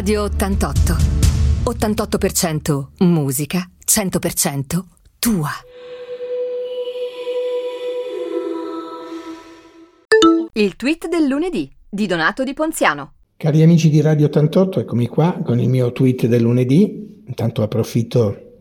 Radio 88. 88% musica, 100% tua. Il tweet del lunedì di Donato Di Ponziano. Cari amici di Radio 88, eccomi qua con il mio tweet del lunedì. Intanto approfitto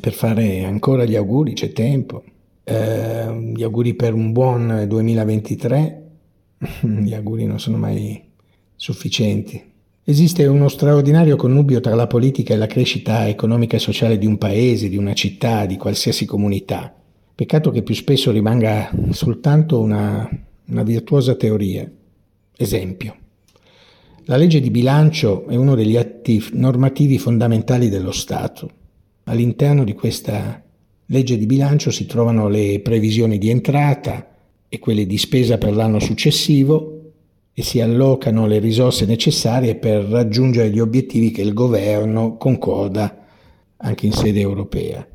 per fare ancora gli auguri, c'è tempo. Eh, gli auguri per un buon 2023. Gli auguri non sono mai sufficienti. Esiste uno straordinario connubio tra la politica e la crescita economica e sociale di un paese, di una città, di qualsiasi comunità. Peccato che più spesso rimanga soltanto una, una virtuosa teoria. Esempio. La legge di bilancio è uno degli atti normativi fondamentali dello Stato. All'interno di questa legge di bilancio si trovano le previsioni di entrata e quelle di spesa per l'anno successivo e si allocano le risorse necessarie per raggiungere gli obiettivi che il governo concorda anche in sede europea.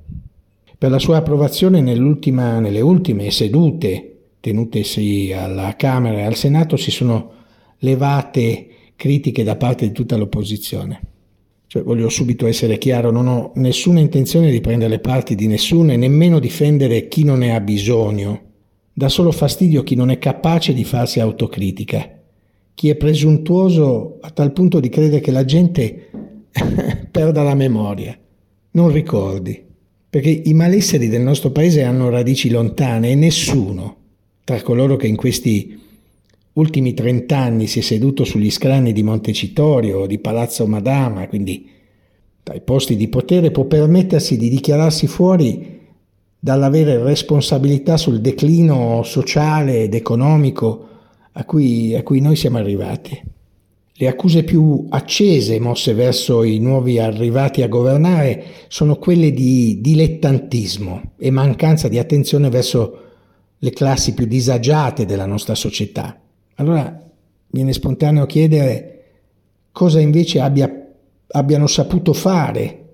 Per la sua approvazione nelle ultime sedute tenutesi alla Camera e al Senato si sono levate critiche da parte di tutta l'opposizione. Cioè, voglio subito essere chiaro, non ho nessuna intenzione di prendere le parti di nessuno e nemmeno difendere chi non ne ha bisogno. Dà solo fastidio chi non è capace di farsi autocritica, chi è presuntuoso a tal punto di credere che la gente perda la memoria, non ricordi, perché i malesseri del nostro paese hanno radici lontane e nessuno, tra coloro che in questi ultimi trent'anni si è seduto sugli scranni di Montecitorio o di Palazzo Madama, quindi dai posti di potere, può permettersi di dichiararsi fuori dall'avere responsabilità sul declino sociale ed economico a cui, a cui noi siamo arrivati. Le accuse più accese mosse verso i nuovi arrivati a governare sono quelle di dilettantismo e mancanza di attenzione verso le classi più disagiate della nostra società. Allora viene spontaneo chiedere cosa invece abbia, abbiano saputo fare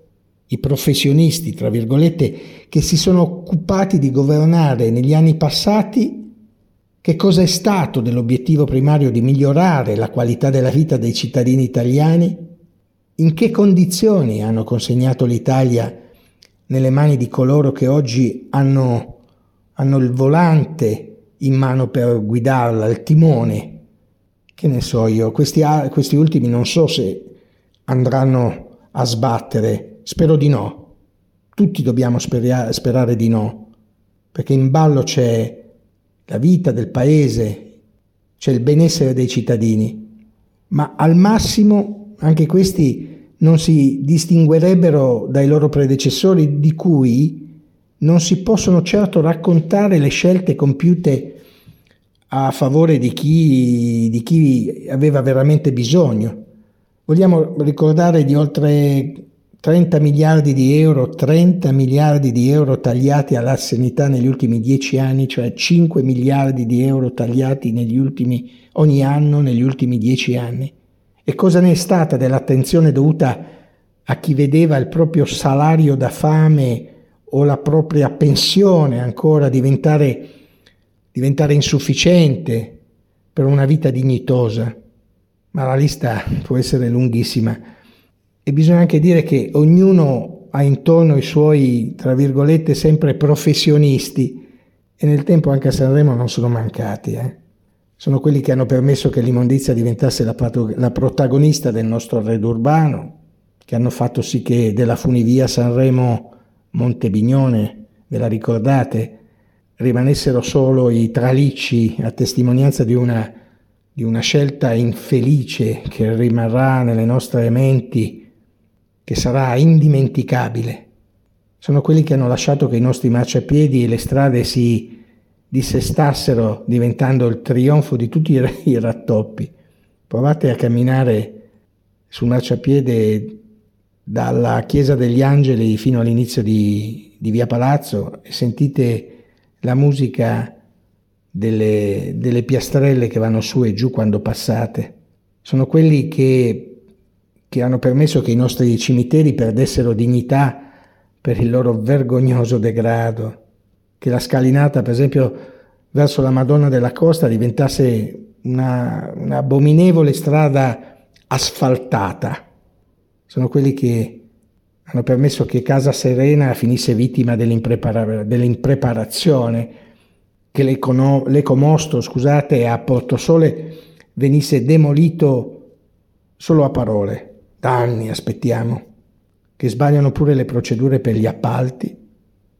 i professionisti, tra virgolette, che si sono occupati di governare negli anni passati, che cosa è stato dell'obiettivo primario di migliorare la qualità della vita dei cittadini italiani, in che condizioni hanno consegnato l'Italia nelle mani di coloro che oggi hanno, hanno il volante in mano per guidarla, il timone. Che ne so io, questi, questi ultimi non so se andranno a sbattere, spero di no. Tutti dobbiamo speria- sperare di no, perché in ballo c'è la vita del paese, c'è il benessere dei cittadini, ma al massimo anche questi non si distinguerebbero dai loro predecessori di cui non si possono certo raccontare le scelte compiute a favore di chi, di chi aveva veramente bisogno. Vogliamo ricordare di oltre 30 miliardi di euro, 30 miliardi di euro tagliati alla sanità negli ultimi 10 anni, cioè 5 miliardi di euro tagliati ultimi, ogni anno negli ultimi 10 anni. E cosa ne è stata dell'attenzione dovuta a chi vedeva il proprio salario da fame o la propria pensione ancora diventare, diventare insufficiente per una vita dignitosa. Ma la lista può essere lunghissima e bisogna anche dire che ognuno ha intorno i suoi, tra virgolette, sempre professionisti e nel tempo anche a Sanremo non sono mancati. Eh? Sono quelli che hanno permesso che l'immondizia diventasse la, la protagonista del nostro arredo urbano, che hanno fatto sì che della funivia Sanremo Montebignone, ve la ricordate? Rimanessero solo i tralicci a testimonianza di una, di una scelta infelice che rimarrà nelle nostre menti, che sarà indimenticabile. Sono quelli che hanno lasciato che i nostri marciapiedi e le strade si dissestassero diventando il trionfo di tutti i rattoppi. Provate a camminare sul marciapiede dalla Chiesa degli Angeli fino all'inizio di, di Via Palazzo e sentite la musica delle, delle, piastrelle che vanno su e giù quando passate. Sono quelli che, che hanno permesso che i nostri cimiteri perdessero dignità per il loro vergognoso degrado, che la scalinata, per esempio, verso la Madonna della Costa diventasse una, un'abominevole strada asfaltata sono quelli che hanno permesso che Casa Serena finisse vittima dell'imprepara- dell'impreparazione, che l'econo- l'ecomostro, scusate, a Portosole venisse demolito solo a parole. Da anni aspettiamo. Che sbagliano pure le procedure per gli appalti,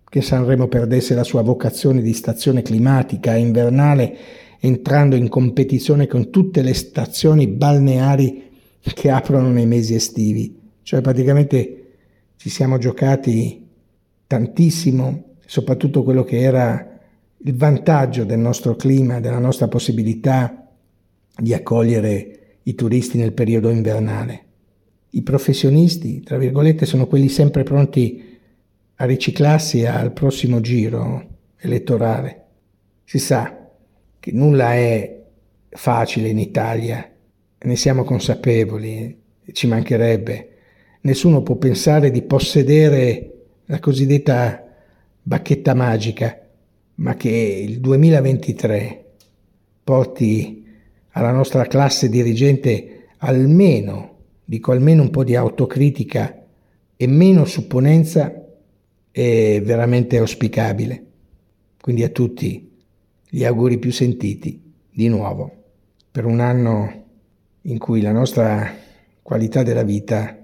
che Sanremo perdesse la sua vocazione di stazione climatica invernale entrando in competizione con tutte le stazioni balneari che aprono nei mesi estivi. Cioè praticamente ci siamo giocati tantissimo, soprattutto quello che era il vantaggio del nostro clima, della nostra possibilità di accogliere i turisti nel periodo invernale. I professionisti, tra virgolette, sono quelli sempre pronti a riciclarsi al prossimo giro elettorale. Si sa che nulla è facile in Italia, ne siamo consapevoli, ci mancherebbe. Nessuno può pensare di possedere la cosiddetta bacchetta magica, ma che il 2023 porti alla nostra classe dirigente almeno, dico almeno un po' di autocritica e meno supponenza è veramente auspicabile. Quindi a tutti gli auguri più sentiti di nuovo per un anno in cui la nostra qualità della vita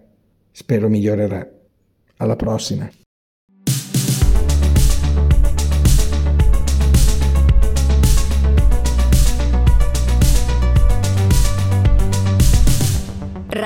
spero migliorerà. Alla prossima.